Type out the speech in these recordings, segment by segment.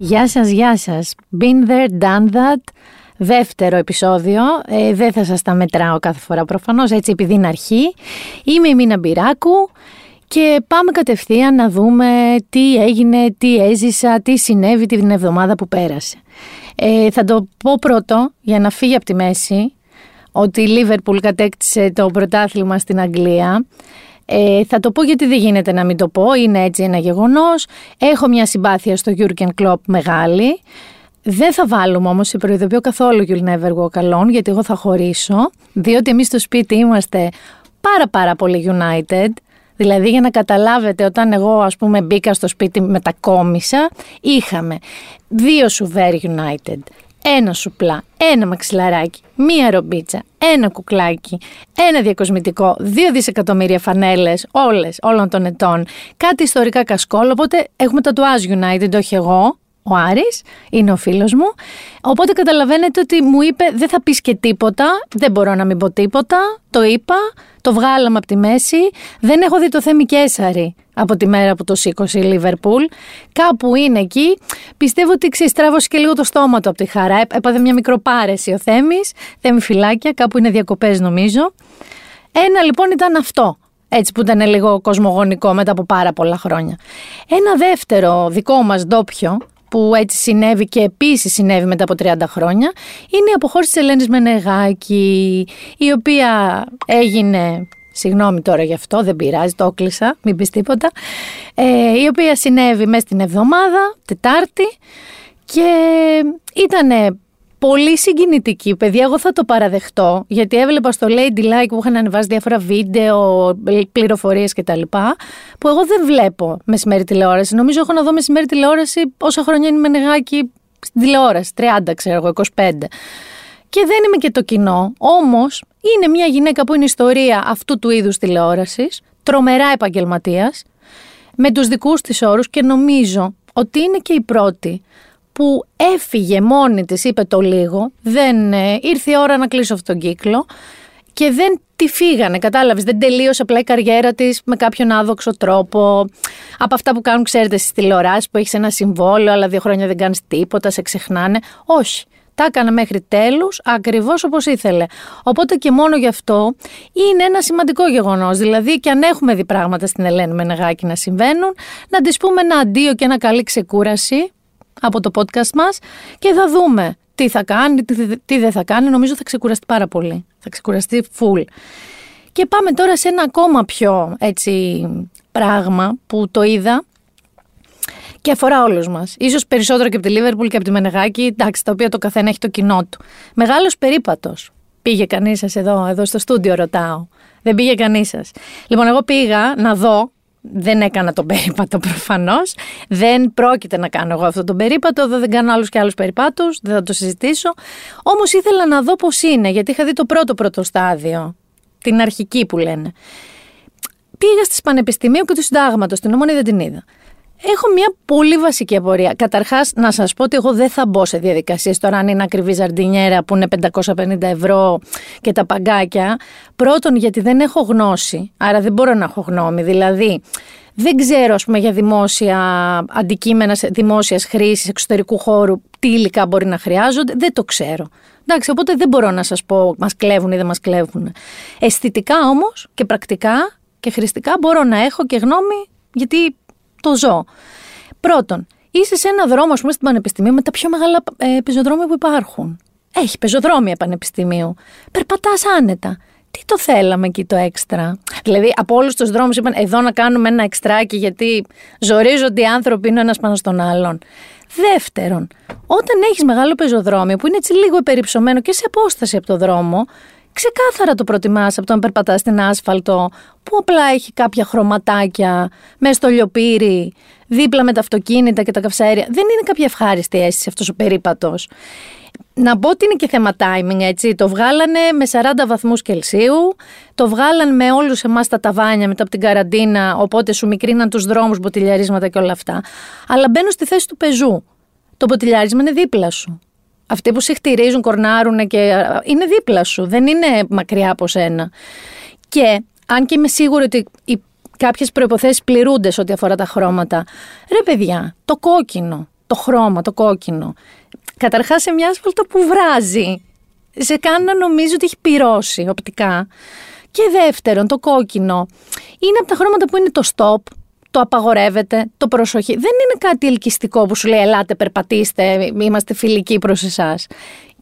Γεια σας, γεια σας. Been there, done that. Δεύτερο επεισόδιο. Ε, δεν θα σας τα μετράω κάθε φορά προφανώς, έτσι επειδή είναι αρχή. Είμαι η Μίνα Μπυράκου και πάμε κατευθείαν να δούμε τι έγινε, τι έζησα, τι συνέβη την εβδομάδα που πέρασε. Ε, θα το πω πρώτο για να φύγει από τη μέση ότι η Λίβερπουλ κατέκτησε το πρωτάθλημα στην Αγγλία. Ε, θα το πω γιατί δεν γίνεται να μην το πω, είναι έτσι ένα γεγονός. Έχω μια συμπάθεια στο Jurgen Klopp μεγάλη. Δεν θα βάλουμε όμως, σε προειδοποιώ καθόλου You'll Never Walk Alone, γιατί εγώ θα χωρίσω, διότι εμείς στο σπίτι είμαστε πάρα πάρα πολύ United. Δηλαδή για να καταλάβετε όταν εγώ ας πούμε μπήκα στο σπίτι μετακόμισα είχαμε δύο σου very United, ένα σουπλά, ένα μαξιλαράκι, μία ρομπίτσα, ένα κουκλάκι, ένα διακοσμητικό, δύο δισεκατομμύρια φανέλες, όλες, όλων των ετών, κάτι ιστορικά κασκόλ. Οπότε έχουμε το As United, όχι εγώ, ο Άρης, είναι ο φίλος μου. Οπότε καταλαβαίνετε ότι μου είπε δεν θα πεις και τίποτα, δεν μπορώ να μην πω τίποτα, το είπα, το βγάλαμε από τη μέση. Δεν έχω δει το Θέμη Κέσαρη από τη μέρα που το σήκωσε η Λίβερπουλ. Κάπου είναι εκεί. Πιστεύω ότι ξεστράβωσε και λίγο το στόμα του από τη χαρά. Έπαθε μια μικροπάρεση ο Θέμης, Θέμη φυλάκια, κάπου είναι διακοπές νομίζω. Ένα λοιπόν ήταν αυτό. Έτσι που ήταν λίγο κοσμογονικό μετά από πάρα πολλά χρόνια. Ένα δεύτερο δικό μας ντόπιο που έτσι συνέβη και επίσης συνέβη μετά από 30 χρόνια είναι η αποχώρηση της Ελένης Μενεγάκη η οποία έγινε Συγγνώμη τώρα γι' αυτό, δεν πειράζει, το έκλεισα, μην πεις τίποτα. Ε, η οποία συνέβη μέσα στην εβδομάδα, Τετάρτη και ήταν πολύ συγκινητική. Παιδιά, εγώ θα το παραδεχτώ, γιατί έβλεπα στο Lady Like που είχαν ανεβάσει διάφορα βίντεο, πληροφορίες κτλ. Που εγώ δεν βλέπω μεσημέρι τηλεόραση. Νομίζω έχω να δω μεσημέρι τηλεόραση όσα χρόνια είναι με νεγάκι στην τηλεόραση. 30, ξέρω εγώ, 25. Και δεν είμαι και το κοινό. Όμως είναι μια γυναίκα που είναι ιστορία αυτού του είδους τηλεόρασης, τρομερά επαγγελματίας, με τους δικούς της όρους και νομίζω ότι είναι και η πρώτη που έφυγε μόνη της, είπε το λίγο, δεν ε, ήρθε η ώρα να κλείσω αυτόν τον κύκλο και δεν τη φύγανε, κατάλαβες, δεν τελείωσε απλά η καριέρα της με κάποιον άδοξο τρόπο, από αυτά που κάνουν, ξέρετε, στις τηλεοράσεις που έχεις ένα συμβόλαιο, αλλά δύο χρόνια δεν κάνεις τίποτα, σε ξεχνάνε. Όχι. Τα έκανε μέχρι τέλους, ακριβώς όπως ήθελε. Οπότε και μόνο γι' αυτό είναι ένα σημαντικό γεγονός. Δηλαδή και αν έχουμε δει πράγματα στην Ελένη Μενεγάκη να συμβαίνουν, να της πούμε ένα αντίο και ένα καλή ξεκούραση, από το podcast μας και θα δούμε τι θα κάνει, τι, τι δεν θα κάνει. Νομίζω θα ξεκουραστεί πάρα πολύ. Θα ξεκουραστεί full. Και πάμε τώρα σε ένα ακόμα πιο έτσι πράγμα που το είδα και αφορά όλους μας. σω περισσότερο και από τη Λίβερπουλ και από τη Μενεγάκη, εντάξει, τα οποία το καθένα έχει το κοινό του. Μεγάλος περίπατος. Πήγε κανείς σας εδώ, εδώ στο στούντιο, ρωτάω. Δεν πήγε κανείς σας. Λοιπόν, εγώ πήγα να δω δεν έκανα τον περίπατο προφανώς. Δεν πρόκειται να κάνω εγώ αυτό τον περίπατο. Δεν κάνω άλλους και άλλους περιπάτους. Δεν θα το συζητήσω. Όμως ήθελα να δω πώς είναι, γιατί είχα δει το πρώτο πρώτο στάδιο. Την αρχική που λένε. Πήγα στις Πανεπιστημίου και του Συντάγματος. Την ομόνη δεν την είδα. Έχω μια πολύ βασική απορία. Καταρχάς, να σας πω ότι εγώ δεν θα μπω σε διαδικασίες τώρα αν είναι ακριβή ζαρντινιέρα που είναι 550 ευρώ και τα παγκάκια. Πρώτον, γιατί δεν έχω γνώση, άρα δεν μπορώ να έχω γνώμη. Δηλαδή, δεν ξέρω, ας πούμε, για δημόσια αντικείμενα δημόσιας χρήσης εξωτερικού χώρου, τι υλικά μπορεί να χρειάζονται. Δεν το ξέρω. Εντάξει, οπότε δεν μπορώ να σας πω μας κλέβουν ή δεν μας κλέβουν. Αισθητικά όμως και πρακτικά και χρηστικά μπορώ να έχω και γνώμη, γιατί το ζω. Πρώτον, είσαι σε ένα δρόμο, ας πούμε, στην Πανεπιστημίου με τα πιο μεγάλα ε, πεζοδρόμια που υπάρχουν. Έχει πεζοδρόμια Πανεπιστημίου. Περπατάς άνετα. Τι το θέλαμε εκεί το έξτρα; Δηλαδή, από όλους τους δρόμους είπαν εδώ να κάνουμε ένα εξτράκι, γιατί ζορίζονται οι άνθρωποι είναι ένας πάνω στον άλλον. Δεύτερον, όταν έχεις μεγάλο πεζοδρόμιο που είναι έτσι λίγο υπερυψωμένο και σε απόσταση από το δρόμο, ξεκάθαρα το προτιμάς από το να περπατάς στην άσφαλτο που απλά έχει κάποια χρωματάκια μέσα στο λιοπύρι, δίπλα με τα αυτοκίνητα και τα καυσαέρια. Δεν είναι κάποια ευχάριστη αίσθηση αυτός ο περίπατος. Να πω ότι είναι και θέμα timing, έτσι. Το βγάλανε με 40 βαθμούς Κελσίου, το βγάλανε με όλους εμάς τα ταβάνια μετά από την καραντίνα, οπότε σου μικρίναν τους δρόμους, μποτιλιαρίσματα και όλα αυτά. Αλλά μπαίνω στη θέση του πεζού. Το μποτιλιάρισμα είναι δίπλα σου. Αυτοί που σε χτυρίζουν, κορνάρουν και είναι δίπλα σου, δεν είναι μακριά από σένα. Και αν και είμαι σίγουρη ότι οι κάποιες προποθέσει πληρούνται σε ό,τι αφορά τα χρώματα. Ρε παιδιά, το κόκκινο, το χρώμα, το κόκκινο. Καταρχάς σε μια άσφαλτο που βράζει. Σε κάνει να νομίζω ότι έχει πυρώσει οπτικά. Και δεύτερον, το κόκκινο είναι από τα χρώματα που είναι το stop, το απαγορεύεται, το προσοχή. Δεν είναι κάτι ελκυστικό που σου λέει Ελάτε, περπατήστε, είμαστε φιλικοί προς εσάς.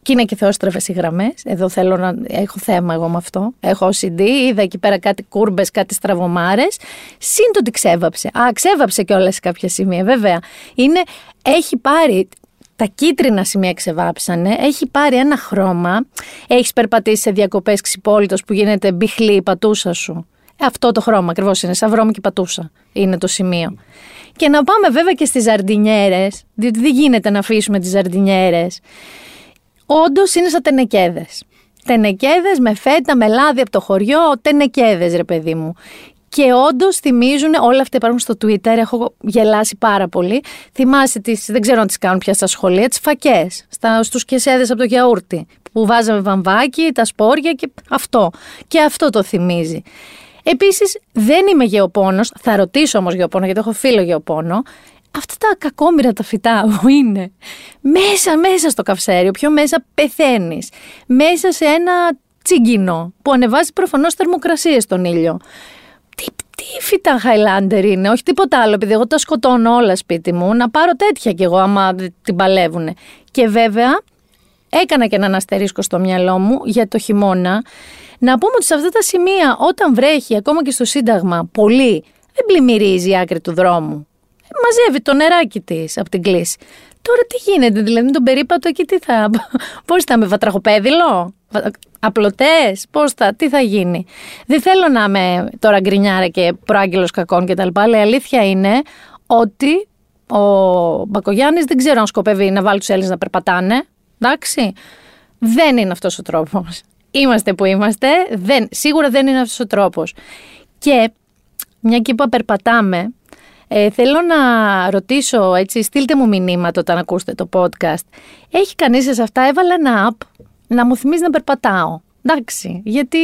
Και είναι και θεόστρεφε οι γραμμές. Εδώ θέλω να. Έχω θέμα εγώ με αυτό. Έχω OCD, είδα εκεί πέρα κάτι κούρμπες, κάτι στραβωμάρες. Συν το ότι ξέβαψε. Α, ξέβαψε κιόλας σε κάποια σημεία, βέβαια. Είναι, έχει πάρει τα κίτρινα σημεία ξεβάψανε, έχει πάρει ένα χρώμα, έχεις περπατήσει σε διακοπές ξυπόλυτος που γίνεται μπιχλή η πατούσα σου. Αυτό το χρώμα ακριβώς είναι, σαν βρώμικη πατούσα είναι το σημείο. Και να πάμε βέβαια και στις ζαρντινιέρες, διότι δεν γίνεται να αφήσουμε τις ζαρντινιέρες. Όντως είναι σαν τενεκέδες. Τενεκέδες με φέτα, με λάδι από το χωριό, τενεκέδες ρε παιδί μου. Και όντως θυμίζουν, όλα αυτά υπάρχουν στο Twitter, έχω γελάσει πάρα πολύ. Θυμάσαι τις, δεν ξέρω αν τις κάνουν πια στα σχολεία, τις φακές στους κεσέδες από το γιαούρτι. Που βάζαμε βαμβάκι, τα σπόρια και αυτό. Και αυτό το θυμίζει. Επίσης, δεν είμαι γεωπόνος, θα ρωτήσω όμως γεωπόνο, γιατί έχω φίλο γεωπόνο. Αυτά τα κακόμοιρα τα φυτά που είναι μέσα, μέσα στο καυσέριο, πιο μέσα πεθαίνεις. Μέσα σε ένα τσιγκινό που ανεβάζει προφανώς θερμοκρασίες στον ήλιο τι, τι φυτά Highlander είναι, όχι τίποτα άλλο, επειδή εγώ τα σκοτώνω όλα σπίτι μου, να πάρω τέτοια κι εγώ άμα την παλεύουν. Και βέβαια, έκανα και έναν αστερίσκο στο μυαλό μου για το χειμώνα, να πούμε ότι σε αυτά τα σημεία όταν βρέχει, ακόμα και στο Σύνταγμα, πολύ, δεν πλημμυρίζει η άκρη του δρόμου. Μαζεύει το νεράκι της από την κλίση. Τώρα τι γίνεται, δηλαδή τον περίπατο εκεί τι θα. Πώς θα με βατραχοπέδιλο, απλωτές, πώς θα, τι θα γίνει; Δεν θέλω να είμαι τώρα γκρινιάρα και προάγγελος κακών κτλ. Αλλά η αλήθεια είναι ότι ο Μπακογιάννης δεν ξέρω αν σκοπεύει να βάλει τους Έλληνες να περπατάνε. Εντάξει. Δεν είναι αυτός ο τρόπος. Είμαστε που είμαστε. Δεν, σίγουρα δεν είναι αυτός ο τρόπος. Και μια και είπα περπατάμε, ε, θέλω να ρωτήσω, έτσι, στείλτε μου μηνύματα όταν ακούσετε το podcast. Έχει κανείς σε αυτά, έβαλα ένα app να μου θυμίζει να περπατάω. Εντάξει, γιατί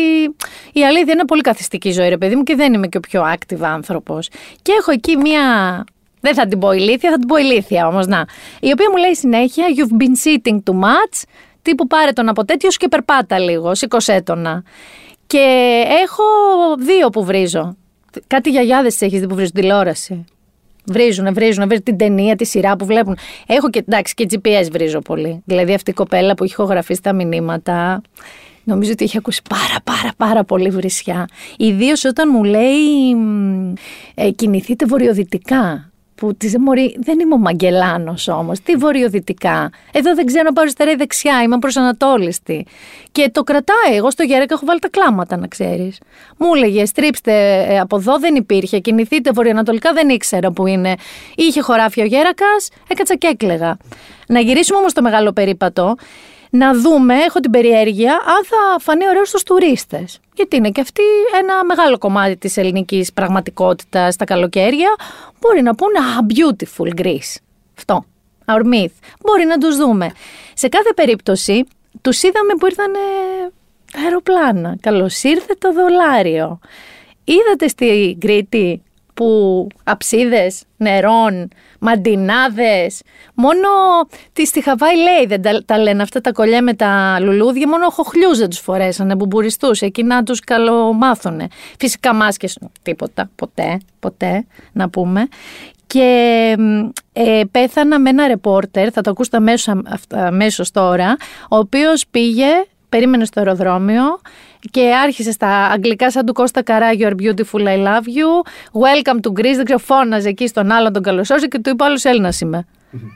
η αλήθεια είναι πολύ καθιστική ζωή, ρε παιδί μου, και δεν είμαι και ο πιο active άνθρωπος. Και έχω εκεί μία. Δεν θα την πω ηλίθια, θα την πω ηλίθια όμως, να. Η οποία μου λέει συνέχεια, You've been sitting too much. Τύπου πάρε τον από τέτοιο και περπάτα λίγο, σήκωσέ τον. Και έχω δύο που βρίζω. Κάτι γιαγιάδες έχεις δει που βρίζουν τηλεόραση. Βρίζουν, βρίζουν, βρίζουν την ταινία, τη σειρά που βλέπουν. Έχω και εντάξει και GPS βρίζω πολύ. Δηλαδή αυτή η κοπέλα που έχει ηχογραφεί στα μηνύματα. Νομίζω ότι έχει ακούσει πάρα πάρα πάρα πολύ βρισιά. Ιδίως όταν μου λέει ε, κινηθείτε βορειοδυτικά που της μωρή, δεν είμαι ο Μαγκελάνο όμως. Τι βορειοδυτικά. Εδώ δεν ξέρω να πάω αριστερά ή δεξιά, είμαι προσανατόλιστη. Και το κρατάει. Εγώ στο γερέκα έχω βάλει τα κλάματα, να ξέρεις. Μου έλεγε, στρίψτε ε, από εδώ, δεν υπήρχε. Κινηθείτε βορειοανατολικά, δεν ήξερα που είναι. Είχε χωράφια ο γέρακας, έκατσα και έκλεγα. Να γυρίσουμε όμως το μεγάλο περίπατο να δούμε, έχω την περιέργεια, αν θα φανεί ωραίος στους τουρίστες. Γιατί είναι και αυτή ένα μεγάλο κομμάτι της ελληνικής πραγματικότητας στα καλοκαίρια. Μπορεί να πούνε «Ah, beautiful Greece». Αυτό. Our myth. Μπορεί να τους δούμε. Σε κάθε περίπτωση, τους είδαμε που ήρθαν αεροπλάνα. Καλώς ήρθε το δολάριο. Είδατε στη Κρήτη που αψίδες νερών, μαντινάδες, μόνο τη στη Χαβάη λέει δεν τα, τα, λένε αυτά τα κολλιά με τα λουλούδια, μόνο χοχλιούς δεν τους φορέσανε, μπουμπουριστούς, εκεί να τους καλομάθουνε. Φυσικά μάσκες, τίποτα, ποτέ, ποτέ να πούμε. Και ε, πέθανα με ένα ρεπόρτερ, θα το ακούσετε αμέσως τώρα, ο οποίος πήγε, περίμενε στο αεροδρόμιο, και άρχισε στα αγγλικά σαν του Κώστα Καρά You are beautiful, I love you. Welcome to Greece. Δεν ξέρω, φώναζε εκεί στον άλλον τον καλωσόριζε και του είπε άλλος Έλληνας είμαι.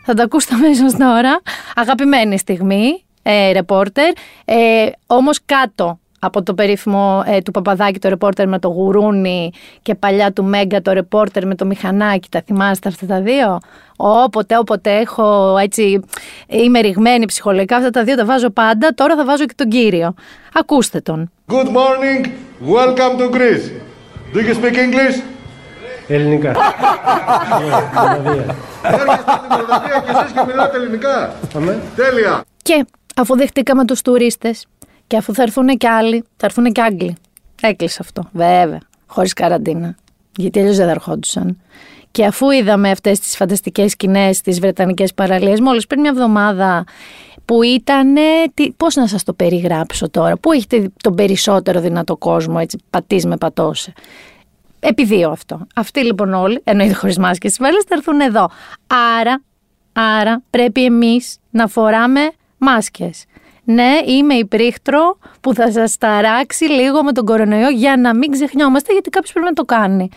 Θα τα ακούσετε αμέσω τώρα. Αγαπημένη στιγμή, ε, ρεπόρτερ. Ε, Όμως κάτω από το περίφημο ε, του Παπαδάκη το ρεπόρτερ με το γουρούνι και παλιά του Μέγκα το ρεπόρτερ με το μηχανάκι. Τα θυμάστε αυτά τα δύο; Όποτε, όποτε έχω έτσι, είμαι ρηγμένη ψυχολογικά, αυτά τα δύο τα βάζω πάντα. Τώρα θα βάζω και τον κύριο. Ακούστε τον. Good morning, welcome to Greece. Do you speak English? Ελληνικά. Έρχεστε στην Μολδαβία και εσείς και μιλάτε ελληνικά. Τέλεια. Και αφού δεχτήκαμε τους τουρίστες και αφού θα έρθουν και άλλοι, θα έρθουν και Άγγλοι. Έκλεισε αυτό, βέβαια, χωρίς καραντίνα. Γιατί αλλιώς δεν θα ερχόντουσαν. Και αφού είδαμε αυτές τις φανταστικές σκηνές στις Βρετανικές παραλίες, μόλις πριν μια εβδομάδα που ήταν, πώς να σας το περιγράψω τώρα, πού έχετε τον περισσότερο δυνατό κόσμο, έτσι πατής με πατώσε. Επί αυτό. Αυτοί λοιπόν όλοι, εννοείται χωρίς μάσκες στις θα έρθουν εδώ. Άρα, άρα πρέπει εμείς να φοράμε μάσκες. Ναι, είμαι η πρίχτρο που θα σας ταράξει λίγο με τον κορονοϊό για να μην ξεχνιόμαστε γιατί κάποιος πρέπει να το κάνει.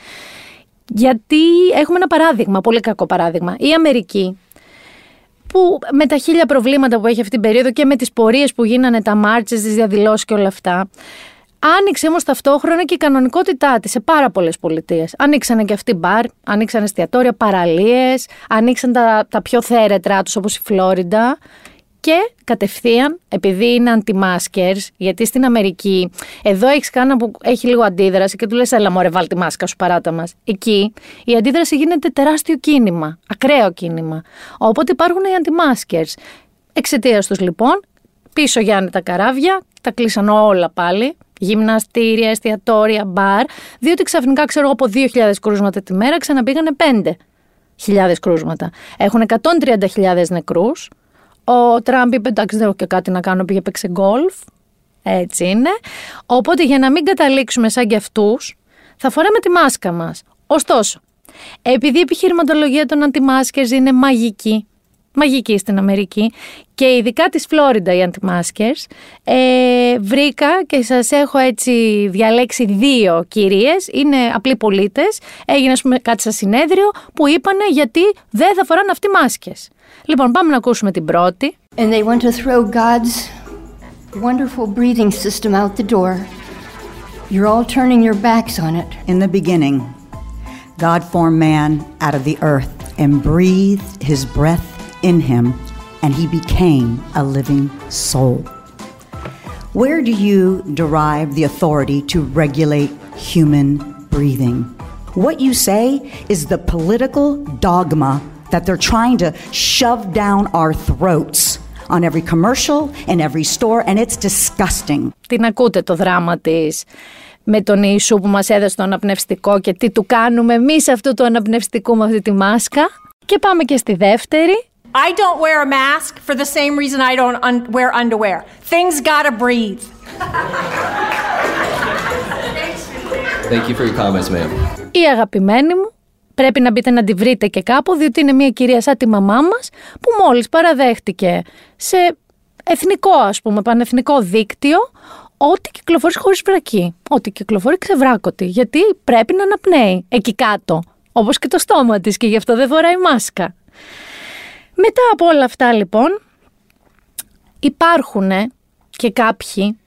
Γιατί έχουμε ένα παράδειγμα, πολύ κακό παράδειγμα. Η Αμερική που με τα χίλια προβλήματα που έχει αυτή την περίοδο και με τις πορείες που γίνανε, τα μάρτσες, τις διαδηλώσεις και όλα αυτά, Άνοιξε όμως ταυτόχρονα και η κανονικότητά της σε πάρα πολλές πολιτείες. Ανοίξανε και αυτοί μπαρ, ανοίξανε εστιατόρια, παραλίες, ανοίξαν τα, τα πιο θέρετρά τους όπως η Φλόριντα και κατευθείαν, επειδή είναι anti-maskers, γιατί στην Αμερική, εδώ έχεις κάνα που έχει λίγο αντίδραση και του λες: Έλα, μωρέ, βάλει τη μάσκα σου, παράτα μας. Εκεί η αντίδραση γίνεται τεράστιο κίνημα, ακραίο κίνημα. Οπότε υπάρχουν οι anti-maskers. Εξαιτίας τους λοιπόν, πίσω Γιάννη τα καράβια, τα κλείσαν όλα πάλι. Γυμναστήρια, εστιατόρια, μπαρ, διότι ξαφνικά ξέρω εγώ από 2.000 κρούσματα τη μέρα ξαναπήγανε 5.000 κρούσματα. Έχουν 130.000 νεκρούς, ο Τραμπ είπε εντάξει δεν έχω και κάτι να κάνω, πήγε παίξε γκολφ. Έτσι είναι. Οπότε για να μην καταλήξουμε σαν κι αυτούς, θα φοράμε τη μάσκα μας. Ωστόσο, επειδή η επιχειρηματολογία των αντιμάσκερ είναι μαγική, μαγική στην Αμερική και ειδικά της Φλόριντα οι αντιμάσκερς, ε, βρήκα και σας έχω έτσι διαλέξει δύο κυρίες, είναι απλοί πολίτες, έγινε ας πούμε κάτι σαν συνέδριο που είπανε γιατί δεν θα φοράνε αυτοί μάσκες. Λοιπόν, πάμε να ακούσουμε την πρώτη. And they want to throw God's wonderful breathing system out the door. You're all turning your backs on it. In the beginning, God formed man out of the earth and breathed his breath in him, and he became a living soul. Where do you derive the authority to regulate human breathing? What you say is the political dogma that they're trying to shove down our throats on every commercial, in every store, and it's disgusting. Την ακούτε το δράμα της με τον Ιησού που μας έδωσε το αναπνευστικό και τι του κάνουμε εμείς αυτού του αναπνευστικού με αυτή τη μάσκα. Και πάμε και στη δεύτερη. I don't wear a mask for the same reason I don't un- wear underwear. Things gotta breathe. Thank you for your comments, ma'am. Η αγαπημένη μου πρέπει να μπείτε να τη βρείτε και κάπου, διότι είναι μια κυρία σαν τη μαμά μας που μόλις παραδέχτηκε σε εθνικό ας πούμε, πανεθνικό δίκτυο ότι κυκλοφορείς χωρίς βρακή, ότι κυκλοφορεί ξεβράκωτη, γιατί πρέπει να αναπνέει εκεί κάτω, όπως και το στόμα της και γι' αυτό δεν φοράει μάσκα. Μετά από όλα αυτά λοιπόν υπάρχουν και κάποιοι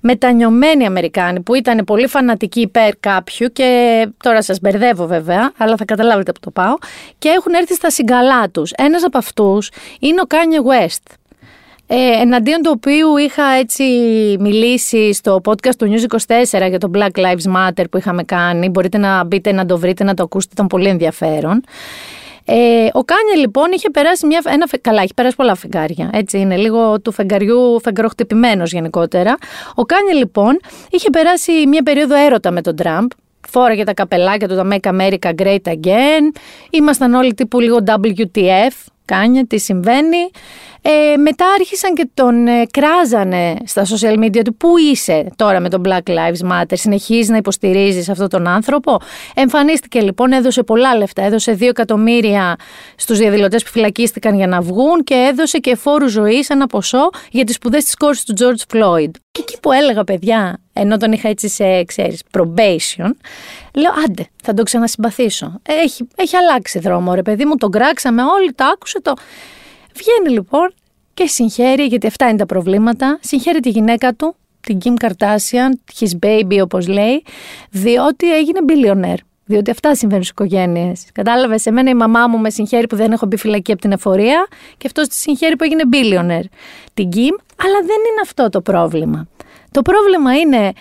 μετανιωμένοι Αμερικάνοι που ήταν πολύ φανατικοί υπέρ κάποιου και τώρα σας μπερδεύω βέβαια, αλλά θα καταλάβετε που το πάω και έχουν έρθει στα συγκαλά τους. Ένας από αυτούς είναι ο Kanye West. Ε, εναντίον του οποίου είχα έτσι μιλήσει στο podcast του News 24 για το Black Lives Matter που είχαμε κάνει. Μπορείτε να μπείτε να το βρείτε, να το ακούσετε, ήταν πολύ ενδιαφέρον. Ε, ο Κάνια λοιπόν είχε περάσει μια. Ένα, καλά, έχει περάσει πολλά φεγγάρια. Έτσι είναι, λίγο του φεγγαριού φεγγαροχτυπημένο γενικότερα. Ο Κάνια λοιπόν είχε περάσει μια περίοδο έρωτα με τον Τραμπ. Φόραγε τα καπελάκια του, τα Make America Great Again. Ήμασταν όλοι τύπου λίγο WTF. Κάνια, τι συμβαίνει. Ε, μετά άρχισαν και τον ε, κράζανε στα social media του πού είσαι τώρα με τον Black Lives Matter, συνεχίζεις να υποστηρίζεις αυτόν τον άνθρωπο; Εμφανίστηκε λοιπόν, έδωσε πολλά λεφτά, έδωσε 2 εκατομμύρια στους διαδηλωτές που φυλακίστηκαν για να βγουν και έδωσε και φόρους ζωής ένα ποσό για τις σπουδές της κόρης του George Floyd. Και εκεί που έλεγα παιδιά, ενώ τον είχα έτσι σε, ξέρεις, probation, λέω άντε, θα τον ξανασυμπαθήσω. Έχει, έχει αλλάξει δρόμο ρε παιδί μου, τον κράξαμε όλοι, το άκουσε το... Βγαίνει λοιπόν και συγχαίρει, γιατί αυτά είναι τα προβλήματα, συγχαίρει τη γυναίκα του, την Kim Kardashian, his baby όπως λέει, διότι έγινε billionaire. Διότι αυτά συμβαίνουν στις οικογένειες. Κατάλαβες, σε μένα η μαμά μου με συγχαίρει που δεν έχω μπει φυλακή από την εφορία και αυτό τη συγχαίρει που έγινε billionaire. Την Kim, αλλά δεν είναι αυτό το πρόβλημα. Το πρόβλημα είναι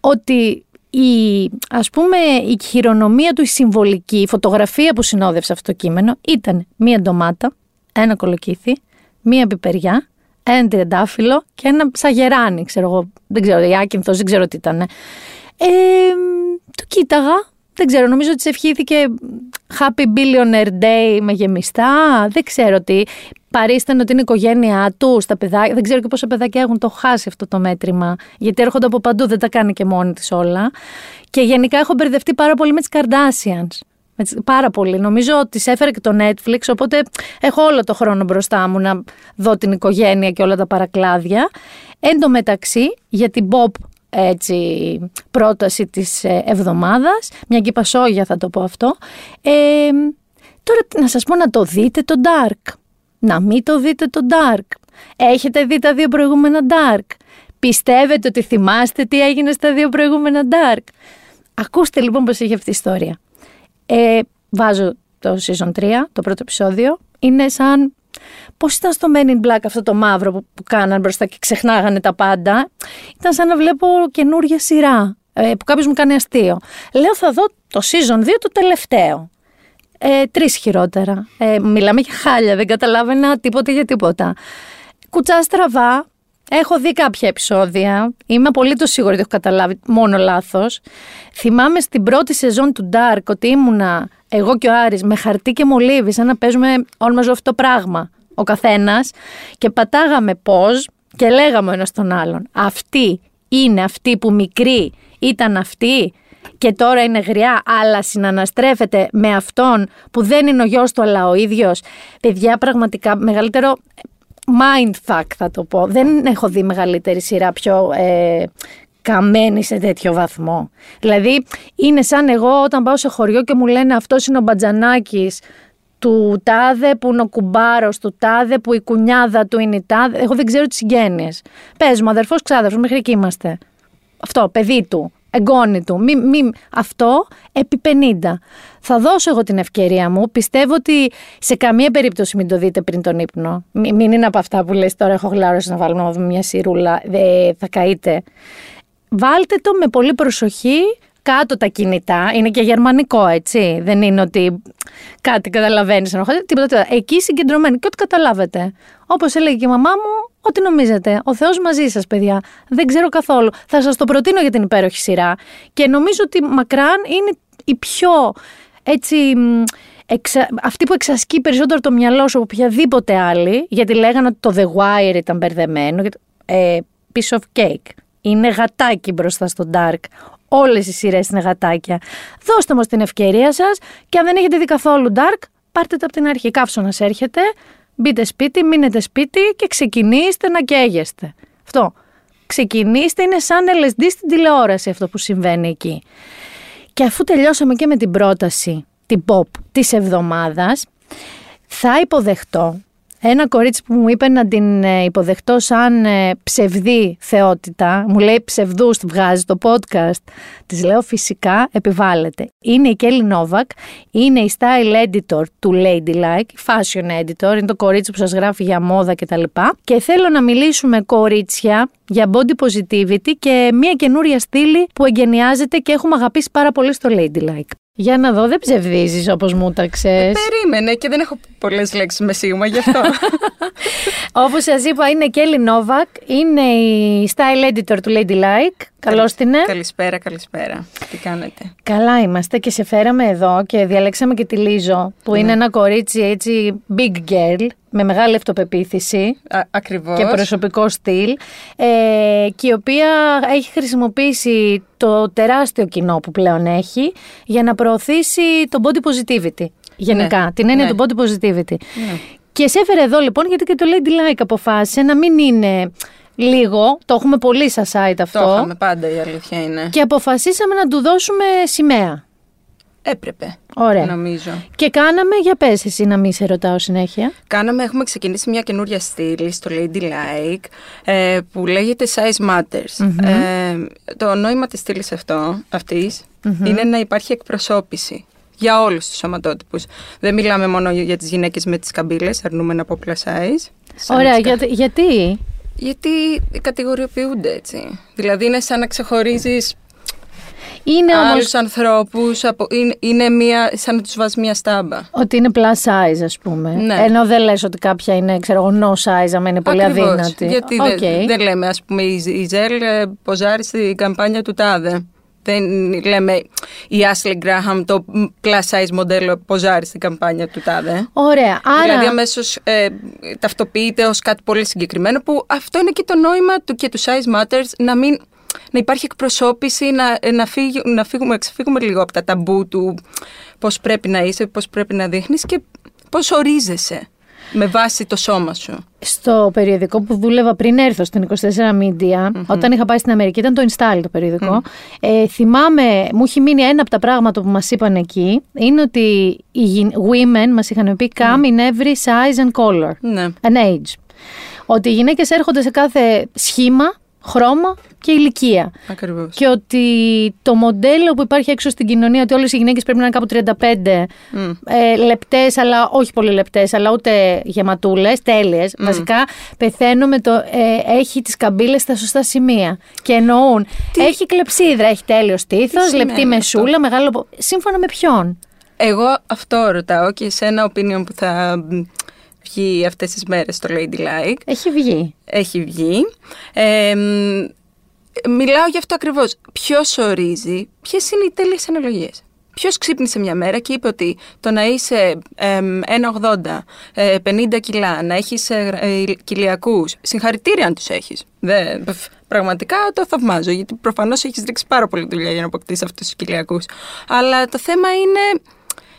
ότι η, ας πούμε, η χειρονομία του, η συμβολική, η φωτογραφία που συνόδευσε αυτό το κείμενο ήταν μία ντομάτα, ένα κολοκύθι, μία πιπεριά, ένα τριαντάφυλλο και ένα σαγεράνι, ξέρω εγώ, δεν ξέρω, η άκυνθος, δεν ξέρω τι ήταν. Ε, το κοίταγα, δεν ξέρω, νομίζω ότι σε ευχήθηκε Happy Billionaire Day με γεμιστά. Δεν ξέρω τι. Παρίστανε ότι είναι η οικογένειά τους, στα παιδάκια. Δεν ξέρω και πόσα παιδάκια έχουν το χάσει αυτό το μέτρημα. Γιατί έρχονται από παντού, δεν τα κάνει και μόνη της όλα. Και γενικά έχω μπερδευτεί πάρα πολύ με τις Kardashians. Με τις- Πάρα πολύ. Νομίζω ότι σε έφερε και το Netflix, οπότε έχω όλο το χρόνο μπροστά μου να δω την οικογένεια και όλα τα παρακλάδια. Εν τω μεταξύ, για την Bob έτσι, πρόταση της ε, εβδομάδας, μια και είπα σόγια θα το πω αυτό, ε, τώρα να σας πω να το δείτε το Dark, να μην το δείτε το Dark. Έχετε δει τα δύο προηγούμενα Dark; Πιστεύετε ότι θυμάστε τι έγινε στα δύο προηγούμενα Dark; Ακούστε λοιπόν πώς έχει αυτή η ιστορία. Ε, βάζω το season 3, το πρώτο επεισόδιο. Είναι σαν. Πώς ήταν στο Men in Black αυτό το μαύρο που, που κάναν μπροστά και ξεχνάγανε τα πάντα; Ήταν σαν να βλέπω καινούργια σειρά ε, που κάποιος μου κάνει αστείο. Λέω θα δω το season 2 το τελευταίο. Ε, Τρεις χειρότερα. Ε, μιλάμε για χάλια, δεν καταλάβαινα τίποτα για τίποτα. Κουτσά στραβά. Έχω δει κάποια επεισόδια. Είμαι απολύτω σίγουρη ότι έχω καταλάβει μόνο λάθος. Θυμάμαι στην πρώτη σεζόν του Dark ότι ήμουνα εγώ και ο Άρης με χαρτί και μολύβι, σαν να παίζουμε όλοι μαζί αυτό το πράγμα. Ο καθένας και πατάγαμε πώς και λέγαμε ο ένας τον άλλον. Αυτή είναι αυτή που μικρή ήταν αυτή και τώρα είναι γριά, αλλά συναναστρέφεται με αυτόν που δεν είναι ο γιος του, αλλά ο ίδιος. Παιδιά, πραγματικά μεγαλύτερο mindfuck θα το πω. Δεν έχω δει μεγαλύτερη σειρά πιο ε, καμένη σε τέτοιο βαθμό. Δηλαδή, είναι σαν εγώ όταν πάω σε χωριό και μου λένε αυτός είναι ο Μπατζανάκης του τάδε, που είναι ο κουμπάρος του τάδε, που η κουνιάδα του είναι η τάδε. Εγώ δεν ξέρω τις συγγένειες. Πες μου, αδερφός ξάδερφος, μέχρι εκεί είμαστε. Αυτό, παιδί του, εγγόνι του. Μη, μη, αυτό επί 50. Θα δώσω εγώ την ευκαιρία μου. Πιστεύω ότι σε καμία περίπτωση μην το δείτε πριν τον ύπνο. Μη- μην είναι από αυτά που λες τώρα έχω γλάρωση να βάλουμε να δούμε μια σιρούλα. Δε, θα καείτε. Βάλτε το με πολύ προσοχή κάτω τα κινητά. Είναι και γερμανικό, έτσι. Δεν είναι ότι κάτι καταλαβαίνεις. Τίποτα, τίποτα. Εκεί συγκεντρωμένοι και ό,τι καταλάβετε. Όπως έλεγε και η μαμά μου, ό,τι νομίζετε. Ο Θεός μαζί σας, παιδιά. Δεν ξέρω καθόλου. Θα σας το προτείνω για την υπέροχη σειρά. Και νομίζω ότι μακράν είναι η πιο έτσι. μ, Εξα... Αυτή που εξασκεί περισσότερο το μυαλό σου από οποιαδήποτε άλλη, γιατί λέγανε ότι το The Wire ήταν μπερδεμένο. γιατί- Ε, piece of cake. Είναι γατάκι μπροστά στο Dark. Όλες οι σειρές είναι γατάκια. Δώστε μας την ευκαιρία σας και αν δεν έχετε δει καθόλου Dark, πάρτε το από την αρχή. Καύσωνα έρχεται, μπείτε σπίτι, μείνετε σπίτι και ξεκινήστε να καίγεστε. Αυτό. Ξεκινήστε, είναι σαν LSD στην τηλεόραση αυτό που συμβαίνει εκεί. Και αφού τελειώσαμε και με την πρόταση, την pop της εβδομάδας, θα υποδεχτώ ένα κορίτσι που μου είπε να την ε, υποδεχτώ σαν ε, ψευδή θεότητα. Μου λέει ψευδούς βγάζει το podcast. Της λέω φυσικά επιβάλλεται. Είναι η Kelly Novak, είναι η style editor του Ladylike, fashion editor, είναι το κορίτσι που σας γράφει για μόδα κτλ. Και θέλω να μιλήσουμε κορίτσια για body positivity και μια καινούρια στήλη που εγκαινιάζεται και έχουμε αγαπήσει πάρα πολύ στο Ladylike. Για να δω, δεν ψευδίζεις όπως μου ταξες. Περίμενε και δεν έχω πολλές λέξεις με σίγμα γι' αυτό. Όπως σας είπα, είναι η Kelly Novak, είναι η style editor του Ladylike. Καλώς την είναι. καλησπέρα, καλησπέρα. Τι κάνετε; Καλά είμαστε και σε φέραμε εδώ και διαλέξαμε και τη Λίζο, που είναι ένα κορίτσι έτσι big girl, με μεγάλη αυτοπεποίθηση Ακριβώς. και προσωπικό στυλ, ε, και η οποία έχει χρησιμοποιήσει το τεράστιο κοινό που πλέον έχει για να προωθήσει το body positivity. Γενικά, Ναι, την έννοια ναι. του body positivity. Και σε έφερε εδώ λοιπόν γιατί και το Ladylike αποφάσισε να μην είναι λίγο, το έχουμε πολύ στα site αυτό, Το είχαμε πάντα, η αλήθεια είναι. και αποφασίσαμε να του δώσουμε σημαία. Έπρεπε. Ωραία. Νομίζω. Και κάναμε, για πες εσύ να μην σε ρωτάω συνέχεια. Κάναμε, έχουμε ξεκινήσει μια καινούρια στήλη στο Ladylike ε, που λέγεται Size Matters. Ε, το νόημα της στήλης αυτό, αυτής είναι να υπάρχει εκπροσώπηση για όλους τους σωματότυπους. Δεν μιλάμε μόνο για για τις γυναίκες με τις καμπύλες, αρνούμε να πω plus size. σαν Ωραία, τις κα- γιατί, γιατί Γιατί κατηγοριοποιούνται έτσι. Δηλαδή είναι σαν να ξεχωρίζεις είναι όμως άλλους ανθρώπους, από, είναι, είναι μια, σαν να τους βάζεις μια στάμπα. ότι είναι plus size ας πούμε. Ναι. Ενώ δεν λες ότι κάποια είναι, ξέρω εγώ, no size, άμα είναι πολύ Ακριβώς. αδύνατη. Γιατί Οκ. δεν, δεν λέμε, ας πούμε, η, η Ζιζέλ ε, ποζάρει στην καμπάνια του Τάδε. Δεν λέμε η Ashley Graham το plus size μοντέλο ποζάρει στην καμπάνια του τάδε. Ωραία. Άρα... Δηλαδή αμέσως ε, ταυτοποιείται ως κάτι πολύ συγκεκριμένο που αυτό είναι και το νόημα του και του size matters να μην να υπάρχει εκπροσώπηση, να, να, φύγει, να φύγουμε, ξεφύγουμε λίγο από τα ταμπού του πώς πρέπει να είσαι, πώς πρέπει να δείχνεις και πώς ορίζεσαι με βάση το σώμα σου. Στο περιοδικό που δούλευα πριν έρθω στην 24 Media, όταν είχα πάει στην Αμερική, ήταν το Install το περιοδικό. Ε, θυμάμαι, μου έχει μείνει ένα από τα πράγματα που μας είπαν εκεί, είναι ότι οι women μας είχαν πει come in every size and color Ναι. and age. Ότι οι γυναίκες έρχονται σε κάθε σχήμα, χρώμα και ηλικία. Ακριβώς. Και ότι το μοντέλο που υπάρχει έξω στην κοινωνία, ότι όλες οι γυναίκες πρέπει να είναι κάπου 35 ε, λεπτές, αλλά όχι πολύ λεπτές, αλλά ούτε γεματούλες, τέλειες. Βασικά πεθαίνω με το ε, έχει τις καμπύλες στα σωστά σημεία. Και εννοούν, έχει κλεψίδρα, έχει τέλειος στήθος, σημαίνει λεπτή αυτό; μεσούλα, μεγάλο... πο- Σύμφωνα με ποιον; Εγώ αυτό ρωτάω και σε ένα opinion που θα μ, βγει αυτές τις μέρες στο Ladylike. Έχει βγει. Έχει βγει. Ε, μ, μιλάω γι' αυτό ακριβώς. Ποιος ορίζει, ποιες είναι οι τέλειες αναλογίες; Ποιος ξύπνησε μια μέρα και είπε ότι το να είσαι εμ, 1,80, ε, 50 κιλά, να έχεις ε, κοιλιακού. Συγχαρητήρια αν τους έχεις. Πραγματικά το θαυμάζω, γιατί προφανώς έχεις ρίξει πάρα πολύ δουλειά για να αποκτήσεις αυτούς τους κοιλιακού. Αλλά το θέμα είναι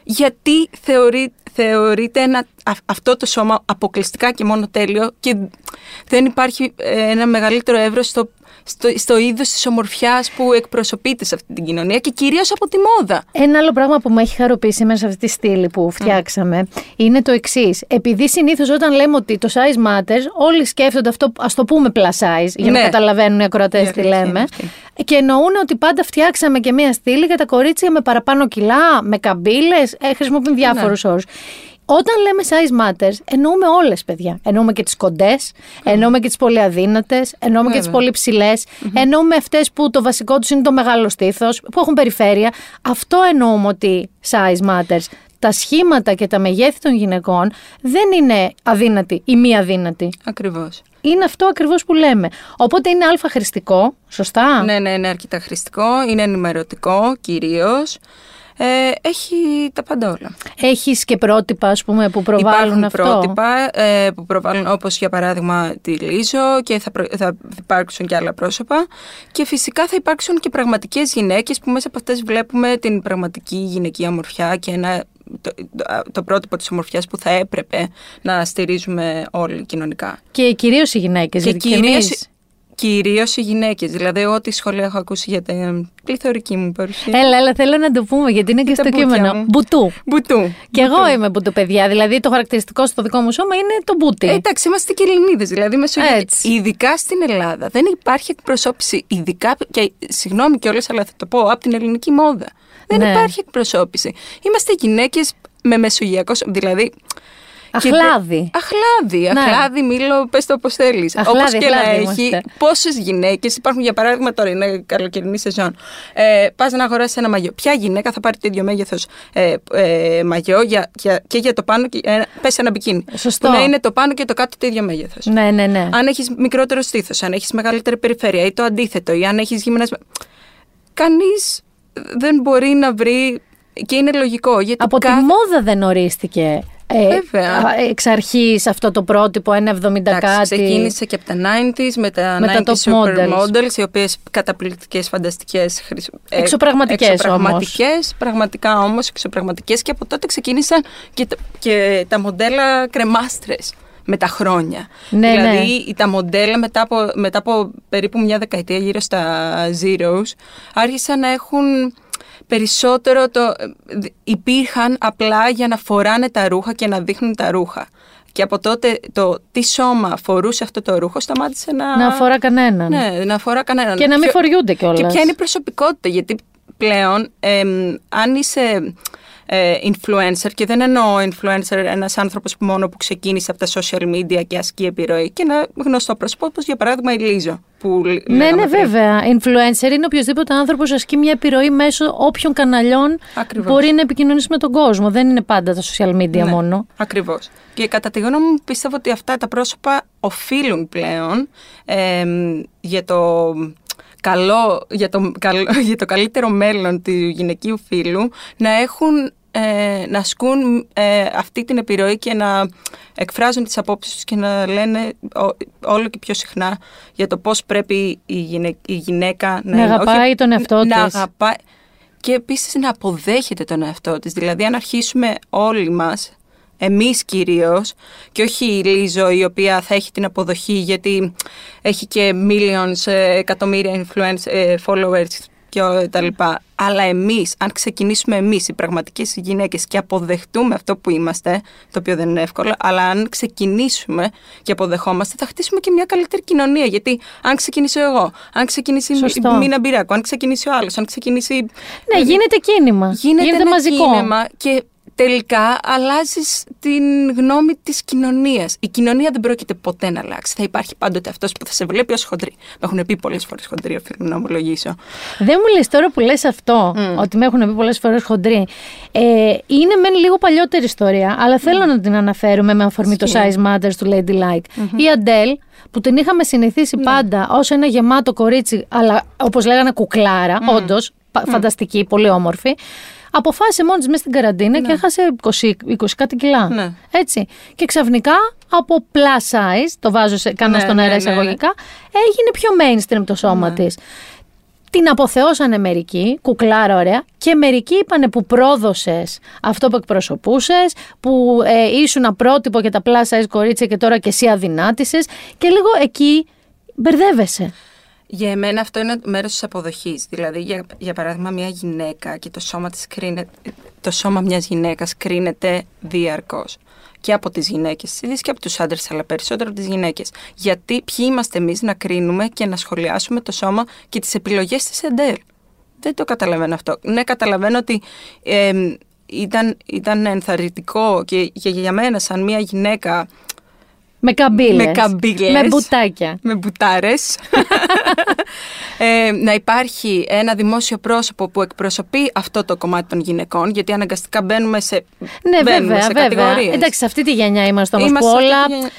γιατί θεωρεί, θεωρείται ένα, α- αυτό το σώμα αποκλειστικά και μόνο τέλειο και δεν υπάρχει ε, ένα μεγαλύτερο εύρος στο, στο, στο είδος της ομορφιάς που εκπροσωπείται σε αυτή την κοινωνία και κυρίως από τη μόδα. Ένα άλλο πράγμα που με έχει χαροποιήσει μέσα σε αυτή τη στήλη που φτιάξαμε είναι το εξής. Επειδή συνήθως όταν λέμε ότι το size matters, όλοι σκέφτονται αυτό, ας το πούμε plus size, για να Ναι. καταλαβαίνουν οι ακροατές Η τι αλήθεια είναι λέμε. αυτή. Και εννοούν ότι πάντα φτιάξαμε και μία στήλη για τα κορίτσια με παραπάνω κιλά, με καμπύλες, ε, χρησιμοποιούν διάφορους Ναι. όρους. Όταν λέμε size matters, εννοούμε όλες, παιδιά. Εννοούμε και τις κοντές, εννοούμε και τις πολύ αδύνατε, εννοούμε και τις Βέβαια. πολύ ψηλέ, εννοούμε αυτές που το βασικό τους είναι το μεγάλο στήθος, που έχουν περιφέρεια. Αυτό εννοούμε ότι size matters. Τα σχήματα και τα μεγέθη των γυναικών δεν είναι αδύνατοι ή μη αδύνατοι. Ακριβώς. Είναι αυτό ακριβώς που λέμε. Οπότε είναι αλφα χρηστικό, σωστά; Ναι, ναι, είναι αρκετά χρηστικό, είναι ενημερωτικό κυρίως. Ε, έχει τα πάντα όλα. Έχεις και πρότυπα, ας πούμε, που προβάλλουν Υπάρχουν αυτό; πρότυπα ε, που προβάλλουν όπως για παράδειγμα τη Λίζο και θα, προ- θα υπάρξουν και άλλα πρόσωπα και φυσικά θα υπάρξουν και πραγματικές γυναίκες που μέσα από αυτές βλέπουμε την πραγματική γυναικεία ομορφιά και ένα, το, το, το πρότυπο της ομορφιάς που θα έπρεπε να στηρίζουμε όλοι κοινωνικά. Και κυρίως οι γυναίκες. Και γιατί κυρίως, εμείς- κυρίως οι γυναίκες, δηλαδή ό,τι σχόλια έχω ακούσει για την πληθωρική μου παρουσία. Έλα, έλα, θέλω να το πούμε γιατί είναι και τα στο μπουτια κείμενο. μου. Μπουτού. Μπουτού. Και εγώ είμαι μπουτού, παιδιά. Δηλαδή το χαρακτηριστικό στο δικό μου σώμα είναι το μπούτι. Ε, εντάξει, είμαστε και Ελληνίδες. Δηλαδή, μεσογειακοί. Έτσι. Ειδικά στην Ελλάδα δεν υπάρχει εκπροσώπηση. Ειδικά. και συγγνώμη κιόλας, αλλά θα το πω από την ελληνική μόδα. Δεν Ναι. υπάρχει εκπροσώπηση. Είμαστε γυναίκες με μεσογειακό. σω- Δηλαδή. και δε- Αχλάδι. Αχλάδι, Ναι. αχλάδι, μήλο, πες το όπω θέλεις. Αχλάδι, Όπως και να αχλάδι έχει, είμαστε. πόσες γυναίκες υπάρχουν, για παράδειγμα, τώρα είναι καλοκαιρινή σεζόν. Ε, Πας να αγοράσεις ένα μαγιό. Ποια γυναίκα θα πάρει το ίδιο μέγεθος ε, ε, μαγιό για, για, και για το πάνω και ε, πες ένα μπικίνι. Σωστό. Που να είναι το πάνω και το κάτω το ίδιο μέγεθος. Ναι, ναι, ναι. Αν έχεις μικρότερο στήθος, αν έχεις μεγαλύτερη περιφέρεια ή το αντίθετο, ή αν έχεις γυμνασμένο. Κανείς δεν μπορεί να βρει. Και είναι λογικό. Γιατί Από τη κάθε- μόδα δεν ορίστηκε ε, Βέβαια. α, εξ αρχής αυτό το πρότυπο 1,70 Εντάξει, κάτι. ξεκίνησε και από τα 90s με τα Με τα 90s top supermodels, models. οι οποίες καταπληκτικές, φανταστικές, χρησι- ε, Εξωπραγματικές εξωπραγματικές, πραγματικά όμως εξωπραγματικές και από τότε ξεκίνησαν και, τα- και τα μοντέλα κρεμάστρες με τα χρόνια. Ναι, δηλαδή τα μοντέλα μετά από, μετά από περίπου μια δεκαετία γύρω στα zeros άρχισαν να έχουν περισσότερο το... υπήρχαν απλά για να φοράνε τα ρούχα και να δείχνουν τα ρούχα. Και από τότε το τι σώμα φορούσε αυτό το ρούχο σταμάτησε να... Να αφορά κανέναν. Ναι, να αφορά κανέναν. Και να μην φοριούνται κιόλας. Και ποια είναι η προσωπικότητα, γιατί πλέον εμ, αν είσαι ε, influencer και δεν εννοώ influencer ένας άνθρωπος που μόνο που ξεκίνησε από τα social media και ασκεί επιρροή και ένα γνωστό πρόσωπο όπως για παράδειγμα η Λίζο που λ- Ναι, λέγαμε ναι, πριν. βέβαια. Influencer είναι οποιοδήποτε άνθρωπος ασκεί μια επιρροή μέσω όποιων καναλιών Ακριβώς. μπορεί να επικοινωνήσει με τον κόσμο. Δεν είναι πάντα τα social media Ναι, μόνο. Ακριβώς. Και κατά τη γνώμη μου πιστεύω ότι αυτά τα πρόσωπα οφείλουν πλέον εμ, για το καλό, για το, καλό, για το καλύτερο μέλλον του γυναικείου φίλου να έχουν ε, να ασκούν ε, αυτή την επιρροή και να εκφράζουν τις απόψεις τους και να λένε όλο και πιο συχνά για το πώς πρέπει η, γυναίκα να, να αγαπάει τον εαυτό να της. Αγαπάει, και επίσης να αποδέχεται τον εαυτό της. Δηλαδή αν αρχίσουμε όλοι μας εμείς κυρίως και όχι η Λίζο η οποία θα έχει την αποδοχή γιατί έχει και millions, ε, εκατομμύρια influence, ε, followers και τα λοιπά. Αλλά εμείς, αν ξεκινήσουμε εμείς οι πραγματικές γυναίκες και αποδεχτούμε αυτό που είμαστε, το οποίο δεν είναι εύκολο, αλλά αν ξεκινήσουμε και αποδεχόμαστε, θα χτίσουμε και μια καλύτερη κοινωνία. Γιατί αν ξεκινήσω εγώ, αν ξεκινήσει Σωστό. η Μίνα Μπυράκου, αν ξεκινήσει ο άλλος, αν ξεκινήσει... Ναι, γίνεται κίνημα. Γίνεται, γίνεται ένα μαζικό. κίνημα και τελικά αλλάζεις την γνώμη της κοινωνίας. Η κοινωνία δεν πρόκειται ποτέ να αλλάξει. Θα υπάρχει πάντοτε αυτός που θα σε βλέπει ως χοντρή. Με έχουν πει πολλές φορές χοντρή, οφείλω να ομολογήσω. Δεν μου λες τώρα που λες αυτό, ότι με έχουν πει πολλές φορές χοντρή. Ε, είναι μεν λίγο παλιότερη ιστορία, αλλά θέλω να την αναφέρουμε με αφορμή το Size Matters του Ladylike. Η Αντέλ, που την είχαμε συνηθίσει πάντα ως ένα γεμάτο κορίτσι, αλλά όπως λέγανε κουκλάρα, όντως, πα- φανταστική, πολύ όμορφη, αποφάσισε μόνη της μέσα στην καραντίνα και έχασε 20, 20 κάτι κιλά. Ναι. Έτσι. Και ξαφνικά από plus size, το βάζω σε, κάνω Ναι, στον ναι, αέρα ναι, ναι. εισαγωγικά, έγινε πιο mainstream το σώμα της. Την αποθεώσανε μερικοί, κουκλάρα ωραία, και μερικοί είπανε που πρόδωσες αυτό που εκπροσωπούσες, που ε, ήσουν απρότυπο για τα plus size κορίτσια και τώρα και εσύ αδυνάτησες και λίγο εκεί μπερδεύεσαι. Για εμένα αυτό είναι μέρος της αποδοχής. Δηλαδή, για, για παράδειγμα, μια γυναίκα και το σώμα, της κρίνεται, το σώμα μιας γυναίκας κρίνεται διαρκώς. Και από τις γυναίκες της ίδιες και από τους άντρες, αλλά περισσότερο από τις γυναίκες. Γιατί ποιοι είμαστε εμείς να κρίνουμε και να σχολιάσουμε το σώμα και τις επιλογές της ΕΝΤΕΛ. Δεν το καταλαβαίνω αυτό. Ναι, καταλαβαίνω ότι εμ, ήταν, ήταν ενθαρρυντικό και για, για μένα σαν μια γυναίκα Με καμπύλες. με καμπύλες. Με μπουτάκια. Με μπουτάρες. ε, να υπάρχει ένα δημόσιο πρόσωπο που εκπροσωπεί αυτό το κομμάτι των γυναικών, γιατί αναγκαστικά μπαίνουμε σε, Ναι, μπαίνουμε βέβαια, σε βέβαια. κατηγορίες. Εντάξει, σε αυτή τη γενιά είμαστε όμως που Είμαστε σε αυτή όλα τη γενιά.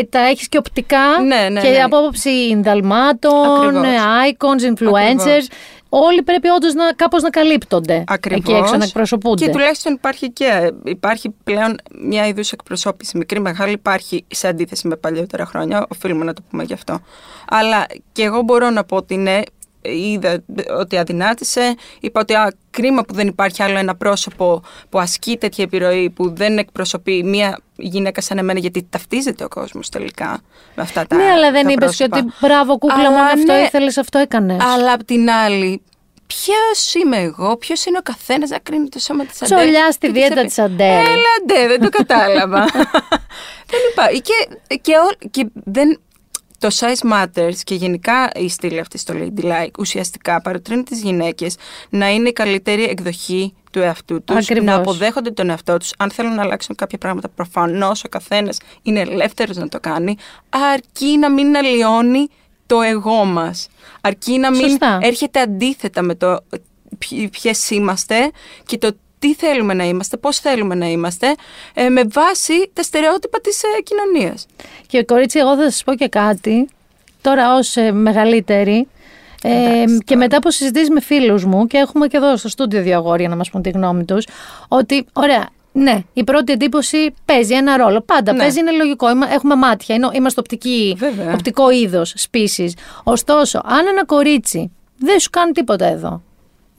ε, τα έχεις και οπτικά Ναι, ναι, και ναι. από άποψη δαλμάτων, Ακριβώς. ε, icons, influencers. Ακριβώς. Όλοι πρέπει όντως να, κάπως να καλύπτονται Ακριβώς. εκεί έξω, να εκπροσωπούνται. Και τουλάχιστον υπάρχει και υπάρχει πλέον μια είδους εκπροσώπηση. Μικρή, μεγάλη υπάρχει σε αντίθεση με παλιότερα χρόνια. Οφείλουμε να το πούμε γι' αυτό. Αλλά και εγώ μπορώ να πω ότι ναι, είδα ότι αδυνάτησε. Είπα ότι α, κρίμα που δεν υπάρχει άλλο ένα πρόσωπο που ασκεί τέτοια επιρροή, που δεν εκπροσωπεί μια γυναίκα σαν εμένα, γιατί ταυτίζεται ο κόσμος τελικά με αυτά τα ναι, αλλά δεν τα είπες και πρόσωπα. ότι μπράβο, κούκλα, Αλλά μόνο αυτό ναι, ήθελες, αυτό έκανες. Αλλά απ' την άλλη, ποιος είμαι εγώ, ποιος είναι ο καθένας να κρίνει το σώμα της Αντέλ. Τσολιά στη και της δίαιτα επι- της Αντέλ. Έλα, ντε, δεν το κατάλαβα. δεν υπάρχει. Και, και, ό- και δεν, το size matters και γενικά η στήλη αυτή στο Ladylike ουσιαστικά παροτρύνει τις γυναίκες να είναι η καλύτερη εκδοχή του εαυτού τους, Ακριβώς. να αποδέχονται τον εαυτό τους. Αν θέλουν να αλλάξουν κάποια πράγματα, προφανώς ο καθένας είναι ελεύθερος να το κάνει, αρκεί να μην αλλοιώνει το εγώ μας. Αρκεί να μην Σωστά. έρχεται αντίθετα με το ποιες είμαστε και το τι θέλουμε να είμαστε, πώς θέλουμε να είμαστε, ε, με βάση τα στερεότυπα της ε, κοινωνίας. Και κορίτσι, εγώ θα σας πω και κάτι. Τώρα ως ε, μεγαλύτερη. Ε, Εντάξει, και μετά από συζητήσει με φίλους μου, και έχουμε και εδώ στο στούντιο δύο αγόρια να μας πούν τη γνώμη τους, ότι ωραία, ναι, η πρώτη εντύπωση παίζει ένα ρόλο. Πάντα Ναι. παίζει, είναι λογικό. Είμα- Έχουμε μάτια, είναι- είμαστε οπτική, Βέβαια. οπτικό είδος, σπίσης. Ωστόσο, αν ένα κορίτσι δεν σου κάνει τίποτα εδώ.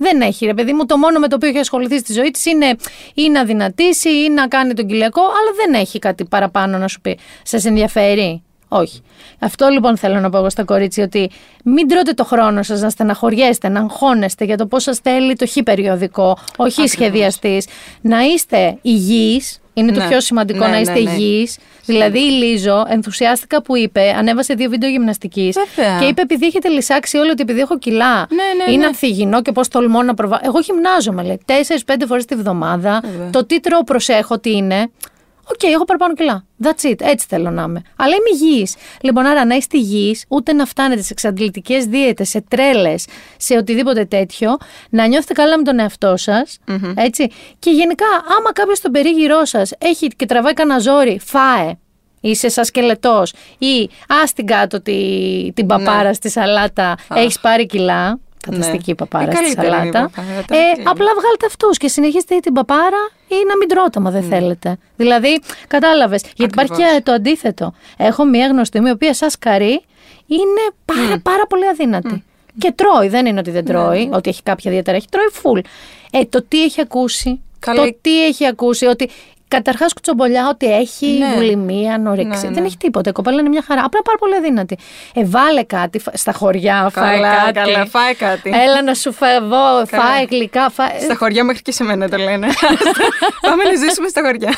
Δεν έχει, ρε παιδί μου. Το μόνο με το οποίο έχει ασχοληθεί στη ζωή της είναι ή να δυνατήσει ή να κάνει τον κοιλιακό, αλλά δεν έχει κάτι παραπάνω να σου πει. Σας ενδιαφέρει; Όχι. Αυτό λοιπόν θέλω να πω εγώ στα κορίτσια, ότι μην τρώτε το χρόνο σας να στεναχωριέστε, να αγχώνεστε για το πώς σας θέλει το χ περιοδικό, όχι σχεδιαστής. Να είστε υγιείς. Είναι το Ναι. πιο σημαντικό Ναι, να ναι, είστε ναι. υγιείς. Δηλαδή η Λίζο ενθουσιάστηκα που είπε, ανέβασε δύο βίντεο γυμναστικής Βέβαια. και είπε επειδή έχετε λυσσάξει όλοι ότι επειδή έχω κιλά Ναι, ναι, είναι ναι. ανθυγινό και πώς τολμώ να προβάλλω. Εγώ γυμνάζομαι, λέει. Τέσσερι-πέντε φορές τη βδομάδα. Βέβαια. Το τι τρώω, προσέχω τι είναι. Οκ, έχω παραπάνω κιλά. That's it. Έτσι θέλω να είμαι. Αλλά είμαι υγιής. Λοιπόν, άρα να είστε υγιείς, ούτε να φτάνετε σε εξαντλητικές δίαιτες, σε τρέλες, σε οτιδήποτε τέτοιο. Να νιώθετε καλά με τον εαυτό σας. Έτσι. Και γενικά, άμα κάποιος στον περίγυρό σας έχει και τραβάει κανένα ζόρι, φάε. είσαι σαν σκελετός ή άστην κάτω τη, την παπάρα στη σαλάτα, έχεις πάρει κιλά. Φανταστική Ναι. παπάρα Η στη καλύτερη είναι η σαλάτα. παπάρα, το Ε, κλείνω. απλά βγάλτε αυτούς και συνεχίστε ή την παπάρα ή να μην τρώτε, μα δεν θέλετε. Δηλαδή, κατάλαβες. Γιατί υπάρχει Ακριβώς. και το αντίθετο. Έχω μία γνωστή μου, η οποία σαν σκαρί είναι πάρα, πάρα πολύ αδύνατη. Και τρώει, δεν είναι ότι δεν τρώει, ότι έχει κάποια ιδιαίτερα, έχει τρώει full. Ε, το τι έχει ακούσει, Καλά. το τι έχει ακούσει, ότι καταρχάς κουτσομπολιά, ότι έχει Ναι. βουλημία, ανορεξία. Ναι, Δεν ναι. έχει τίποτα. Η κοπέλα είναι μια χαρά. Απλά πάρα πολύ αδύνατη. Ε, βάλε κάτι φα- στα χωριά, φάει Καλά, κάτι. καλά, φάει κάτι. Έλα να σου φεύγω, φάει γλυκά, φάει. Στα χωριά μέχρι και σε μένα το λένε. Πάμε να ζήσουμε στα χωριά.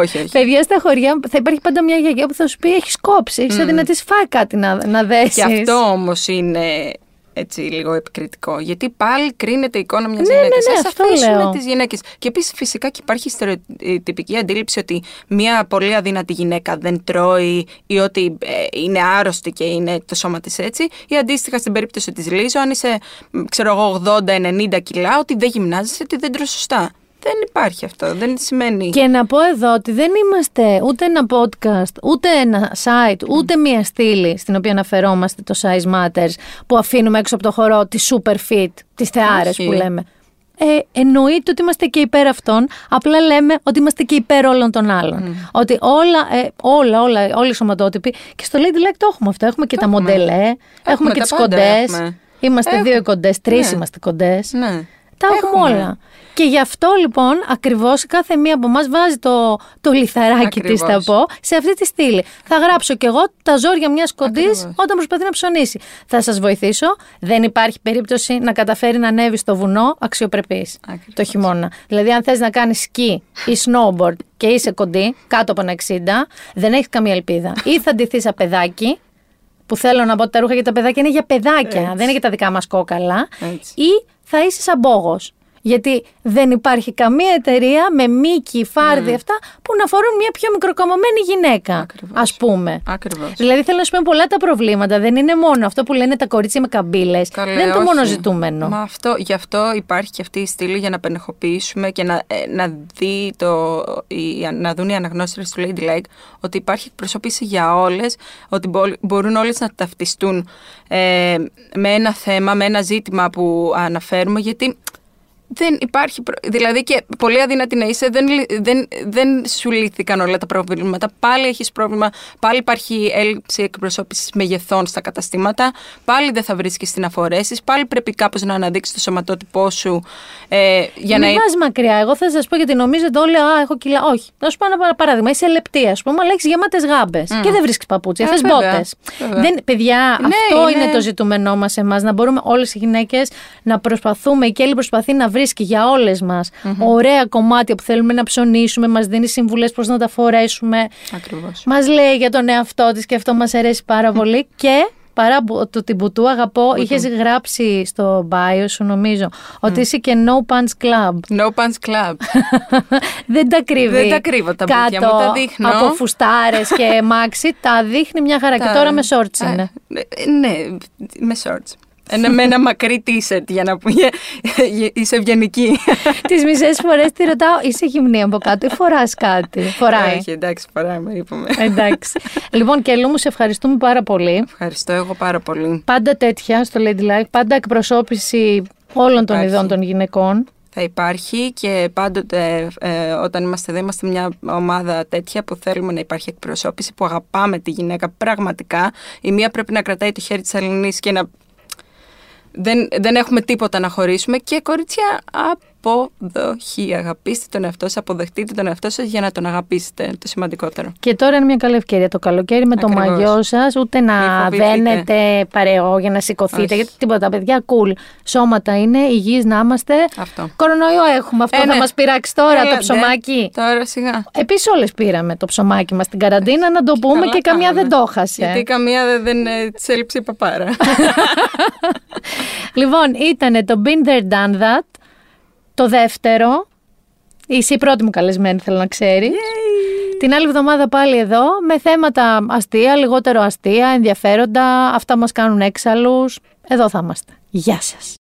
όχι, όχι. Παιδιά στα χωριά θα υπάρχει πάντα μια γιαγιά που θα σου πει: Έχεις κόψει, έχεις αδυνατή, φάει κάτι να, να δέσεις. Και αυτό όμως είναι έτσι λίγο επικριτικό. Γιατί πάλι κρίνεται η εικόνα μιας Ναι, γυναίκας. ναι, ναι, Ας αυτό αφήσουμε λέω. τις γυναίκες. Και επίσης φυσικά και υπάρχει στερεοτυπική αντίληψη ότι μια πολύ αδύνατη γυναίκα δεν τρώει ή ότι ε, είναι άρρωστη και είναι το σώμα της έτσι. Ή αντίστοιχα στην περίπτωση της Λίζο, αν είσαι, μ, ξέρω εγώ, 80-90 κιλά, ότι δεν γυμνάζεσαι, ότι δεν τρως σωστά. Δεν υπάρχει αυτό. Δεν σημαίνει. Και να πω εδώ ότι δεν είμαστε ούτε ένα podcast, ούτε ένα site, ούτε μία στήλη στην οποία αναφερόμαστε το Size Matters που αφήνουμε έξω από το χώρο τη super fit, τις θεάρες Όχι. που λέμε. Ε, εννοείται ότι είμαστε και υπέρ αυτών, απλά λέμε ότι είμαστε και υπέρ όλων των άλλων. Ότι όλα, ε, όλα, όλα, όλοι οι σωματότυποι, και στο Lady Like το έχουμε αυτό, έχουμε και τα μοντελέ, έχουμε, και τα τις πάντα κοντές, έχουμε. είμαστε Έχουμε. δύο κοντές, τρεις Ναι. είμαστε κοντές. Ναι. Τα έχουμε όλα. Και γι' αυτό λοιπόν ακριβώς κάθε μία από εμάς βάζει το, το λιθαράκι της, θα Ακριβώς. πω, σε αυτή τη στήλη. Θα γράψω κι εγώ τα ζόρια μιας κοντής Ακριβώς. όταν προσπαθεί να ψωνίσει. Θα σας βοηθήσω. Δεν υπάρχει περίπτωση να καταφέρει να ανέβει στο βουνό αξιοπρεπής Ακριβώς. το χειμώνα. Δηλαδή, αν θες να κάνεις σκι ή snowboard και είσαι κοντή, κάτω από ένα 60, δεν έχεις καμία ελπίδα. ή θα ντυθείς σαν παιδάκι, που θέλω να πω ότι τα ρούχα για τα παιδάκια είναι για παιδάκια, δεν είναι για τα δικά μας κόκαλα. Έτσι. Ή θα είσαι σαν μπόγος. Γιατί δεν υπάρχει καμία εταιρεία με μήκη, φάρδι, αυτά που να φορούν μια πιο μικροκαμωμένη γυναίκα. Ακριβώς. Α πούμε. Ακριβώς. Δηλαδή θέλω να σου πω πολλά τα προβλήματα. Δεν είναι μόνο αυτό που λένε τα κορίτσια με καμπύλες. Καλέ, Δεν είναι το όχι. μόνο ζητούμενο. Μα αυτό, γι' αυτό υπάρχει και αυτή η στήλη για να πενεχοποιήσουμε και να, ε, να, δει το, οι, να δουν οι αναγνώστες του Lady Like ότι υπάρχει εκπροσώπηση για όλες, ότι μπο- μπορούν όλες να ταυτιστούν ε, με ένα θέμα, με ένα ζήτημα που αναφέρουμε, γιατί δεν υπάρχει. προ- Δηλαδή και πολύ αδύνατη να είσαι, δεν, λυ- δεν, δεν σου λύθηκαν όλα τα προβλήματα. Πάλι έχεις πρόβλημα, πάλι υπάρχει έλλειψη εκπροσώπησης μεγεθών στα καταστήματα. Πάλι δεν θα βρίσκεις την αφορέσει. Πάλι πρέπει κάπως να αναδείξεις το σωματότυπό σου ε, για Μην να. πας μακριά. Εγώ θα σας πω γιατί νομίζετε όλοι, Α, έχω κιλά. Όχι. Να σου πω ένα παρα- παράδειγμα. Είσαι λεπτή, ας πούμε, αλλά έχεις γεμάτες γάμπες. Και δεν βρίσκεις παπούτσια. Ε, Θε βέβαια, μπότες. βέβαια. Δεν, παιδιά, Ναι, αυτό είναι... είναι- το ζητούμενό μας εμάς. Να μπορούμε όλες οι γυναίκες να προσπαθούμε. Η Κέλλη προσπαθεί να βρίσκει για όλες μας ωραία κομμάτια που θέλουμε να ψωνίσουμε. Μας δίνει συμβουλές πώς να τα φορέσουμε. Ακριβώς. Μας λέει για τον εαυτό της και αυτό μας αρέσει πάρα πολύ. Και παρά που- το την Μπουτού αγαπώ, είχες γράψει στο bio σου νομίζω ότι είσαι και no pants club. No Pants Club. Δεν τα κρύβει. Δεν τα κρύβω τα Κάτω μπουτια μου, τα δείχνω. Από φουστάρες και μάξι, τα δείχνει μια χαρά. Και Τα- τώρα με shorts Α, είναι. ε, Ναι, με shorts. Ένα, με ένα μακρύ t-shirt για να πούμε. Είσαι ευγενική. Τις μισές φορές τη ρωτάω, είσαι γυμνή από κάτω ή φοράς κάτι; Φοράει. Όχι, εντάξει, φοράμε, είπαμε. Εντάξει. λοιπόν, Κελού μου, σε ευχαριστούμε πάρα πολύ. Ευχαριστώ εγώ πάρα πολύ. Πάντα τέτοια στο Lady Life, πάντα εκπροσώπηση όλων των Υπάρχει. ειδών των γυναικών. Θα υπάρχει και πάντοτε ε, όταν είμαστε εδώ είμαστε μια ομάδα τέτοια που θέλουμε να υπάρχει εκπροσώπηση, που αγαπάμε τη γυναίκα πραγματικά. Η μία πρέπει να κρατάει το χέρι της αλληνής και να... Δεν, δεν έχουμε τίποτα να χωρίσουμε. Και κορίτσια αποδοχή. Αγαπήστε τον εαυτό σας, αποδεχτείτε τον εαυτό σας για να τον αγαπήσετε. Το σημαντικότερο. Και τώρα είναι μια καλή ευκαιρία το καλοκαίρι με το Ακριβώς. μαγιό σας, ούτε να Μη φοβηθείτε. δένετε παρεό για να σηκωθείτε. Όχι. Γιατί τίποτα, παιδιά, cool. Σώματα είναι, υγιείς να είμαστε. Αυτό. Κορονοϊό έχουμε. Αυτό Ε, θα ναι. μας πειράξει τώρα Έλατε. το ψωμάκι. Τώρα σιγά. Επίσης, όλες πήραμε το ψωμάκι μας στην καραντίνα, να το πούμε Καλά και καμιά κάναμε. δεν το χάσε. Γιατί καμία δεν, δεν ε, της έλειψε η παπάρα. Λοιπόν, ήταν το Been There Done That. Το δεύτερο. Είσαι η πρώτη μου καλεσμένη, θέλω να ξέρεις. Την άλλη εβδομάδα πάλι εδώ με θέματα αστεία, λιγότερο αστεία, ενδιαφέροντα. Αυτά μας κάνουν έξαλλους. Εδώ θα είμαστε. Γεια σας.